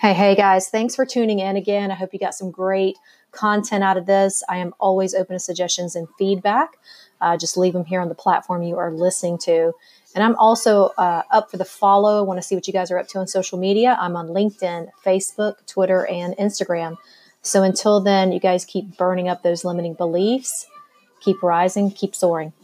Hey, hey guys, thanks for tuning in again. I hope you got some great content out of this. I am always open to suggestions and feedback. Uh, just leave them here on the platform you are listening to. And I'm also uh, up for the follow. I want to see what you guys are up to on social media. I'm on LinkedIn, Facebook, Twitter, and Instagram. So until then, you guys keep burning up those limiting beliefs, keep rising, keep soaring.